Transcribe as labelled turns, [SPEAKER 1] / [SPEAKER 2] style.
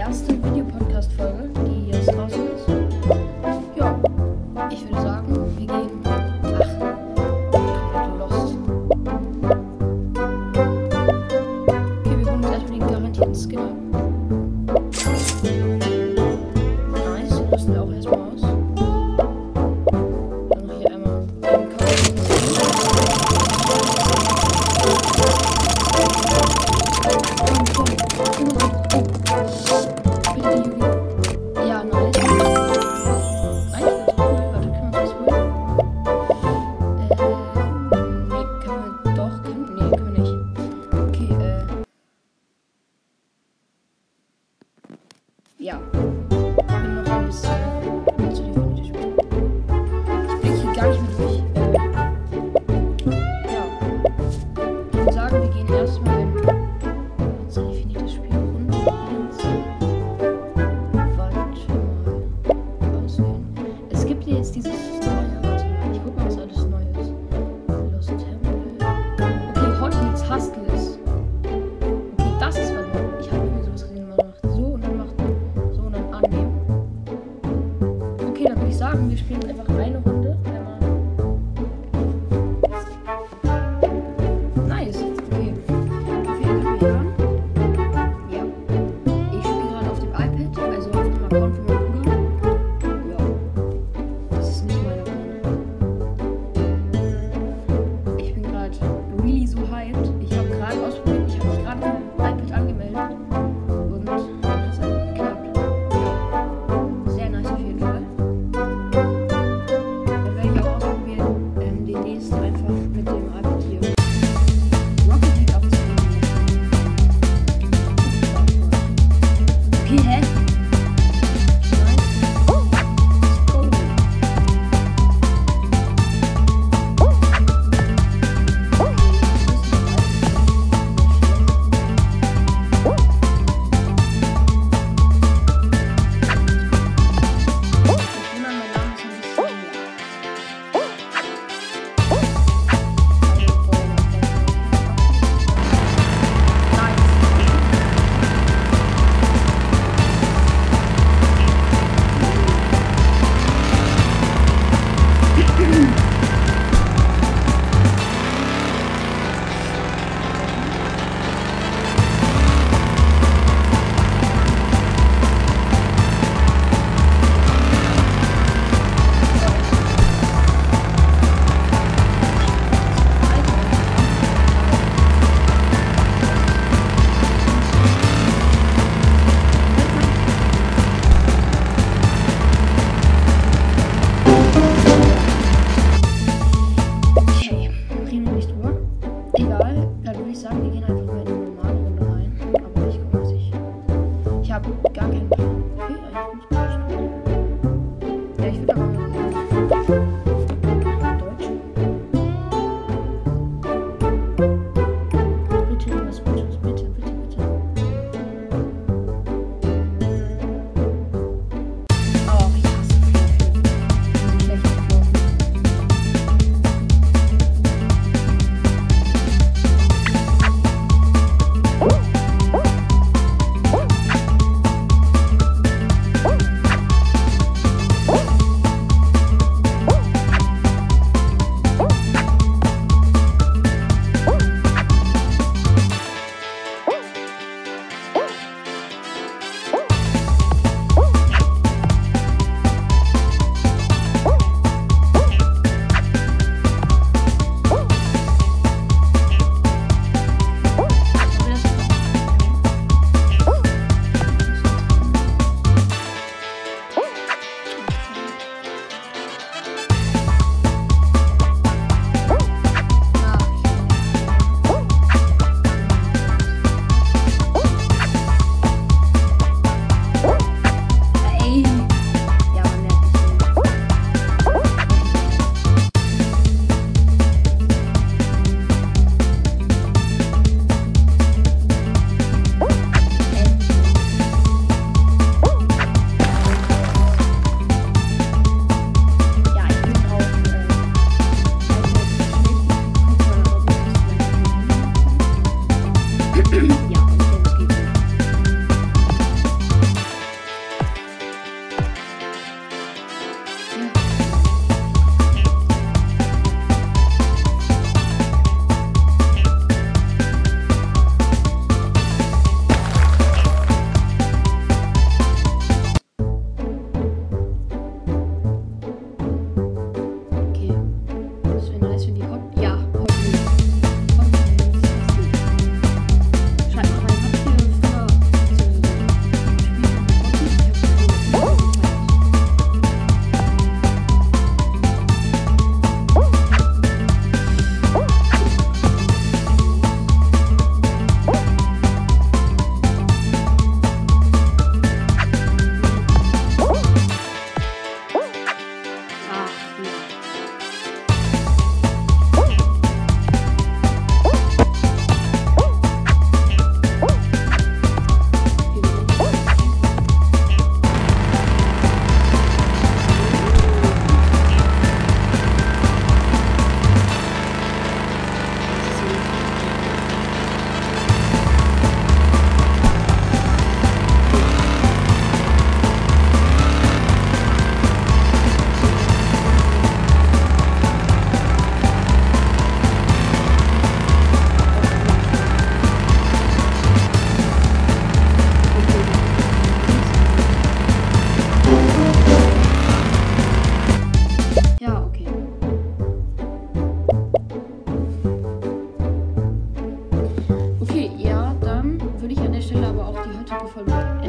[SPEAKER 1] erste Videopodcast-Folge, die jetzt draußen ist. Ja, ich würde sagen, wir gehen. Ach, lost. Okay, wir holen uns erstmal den garantierten genau. Skinner. rein? Nee, können wir nicht. Okay, äh. Ja. Artikel verloren.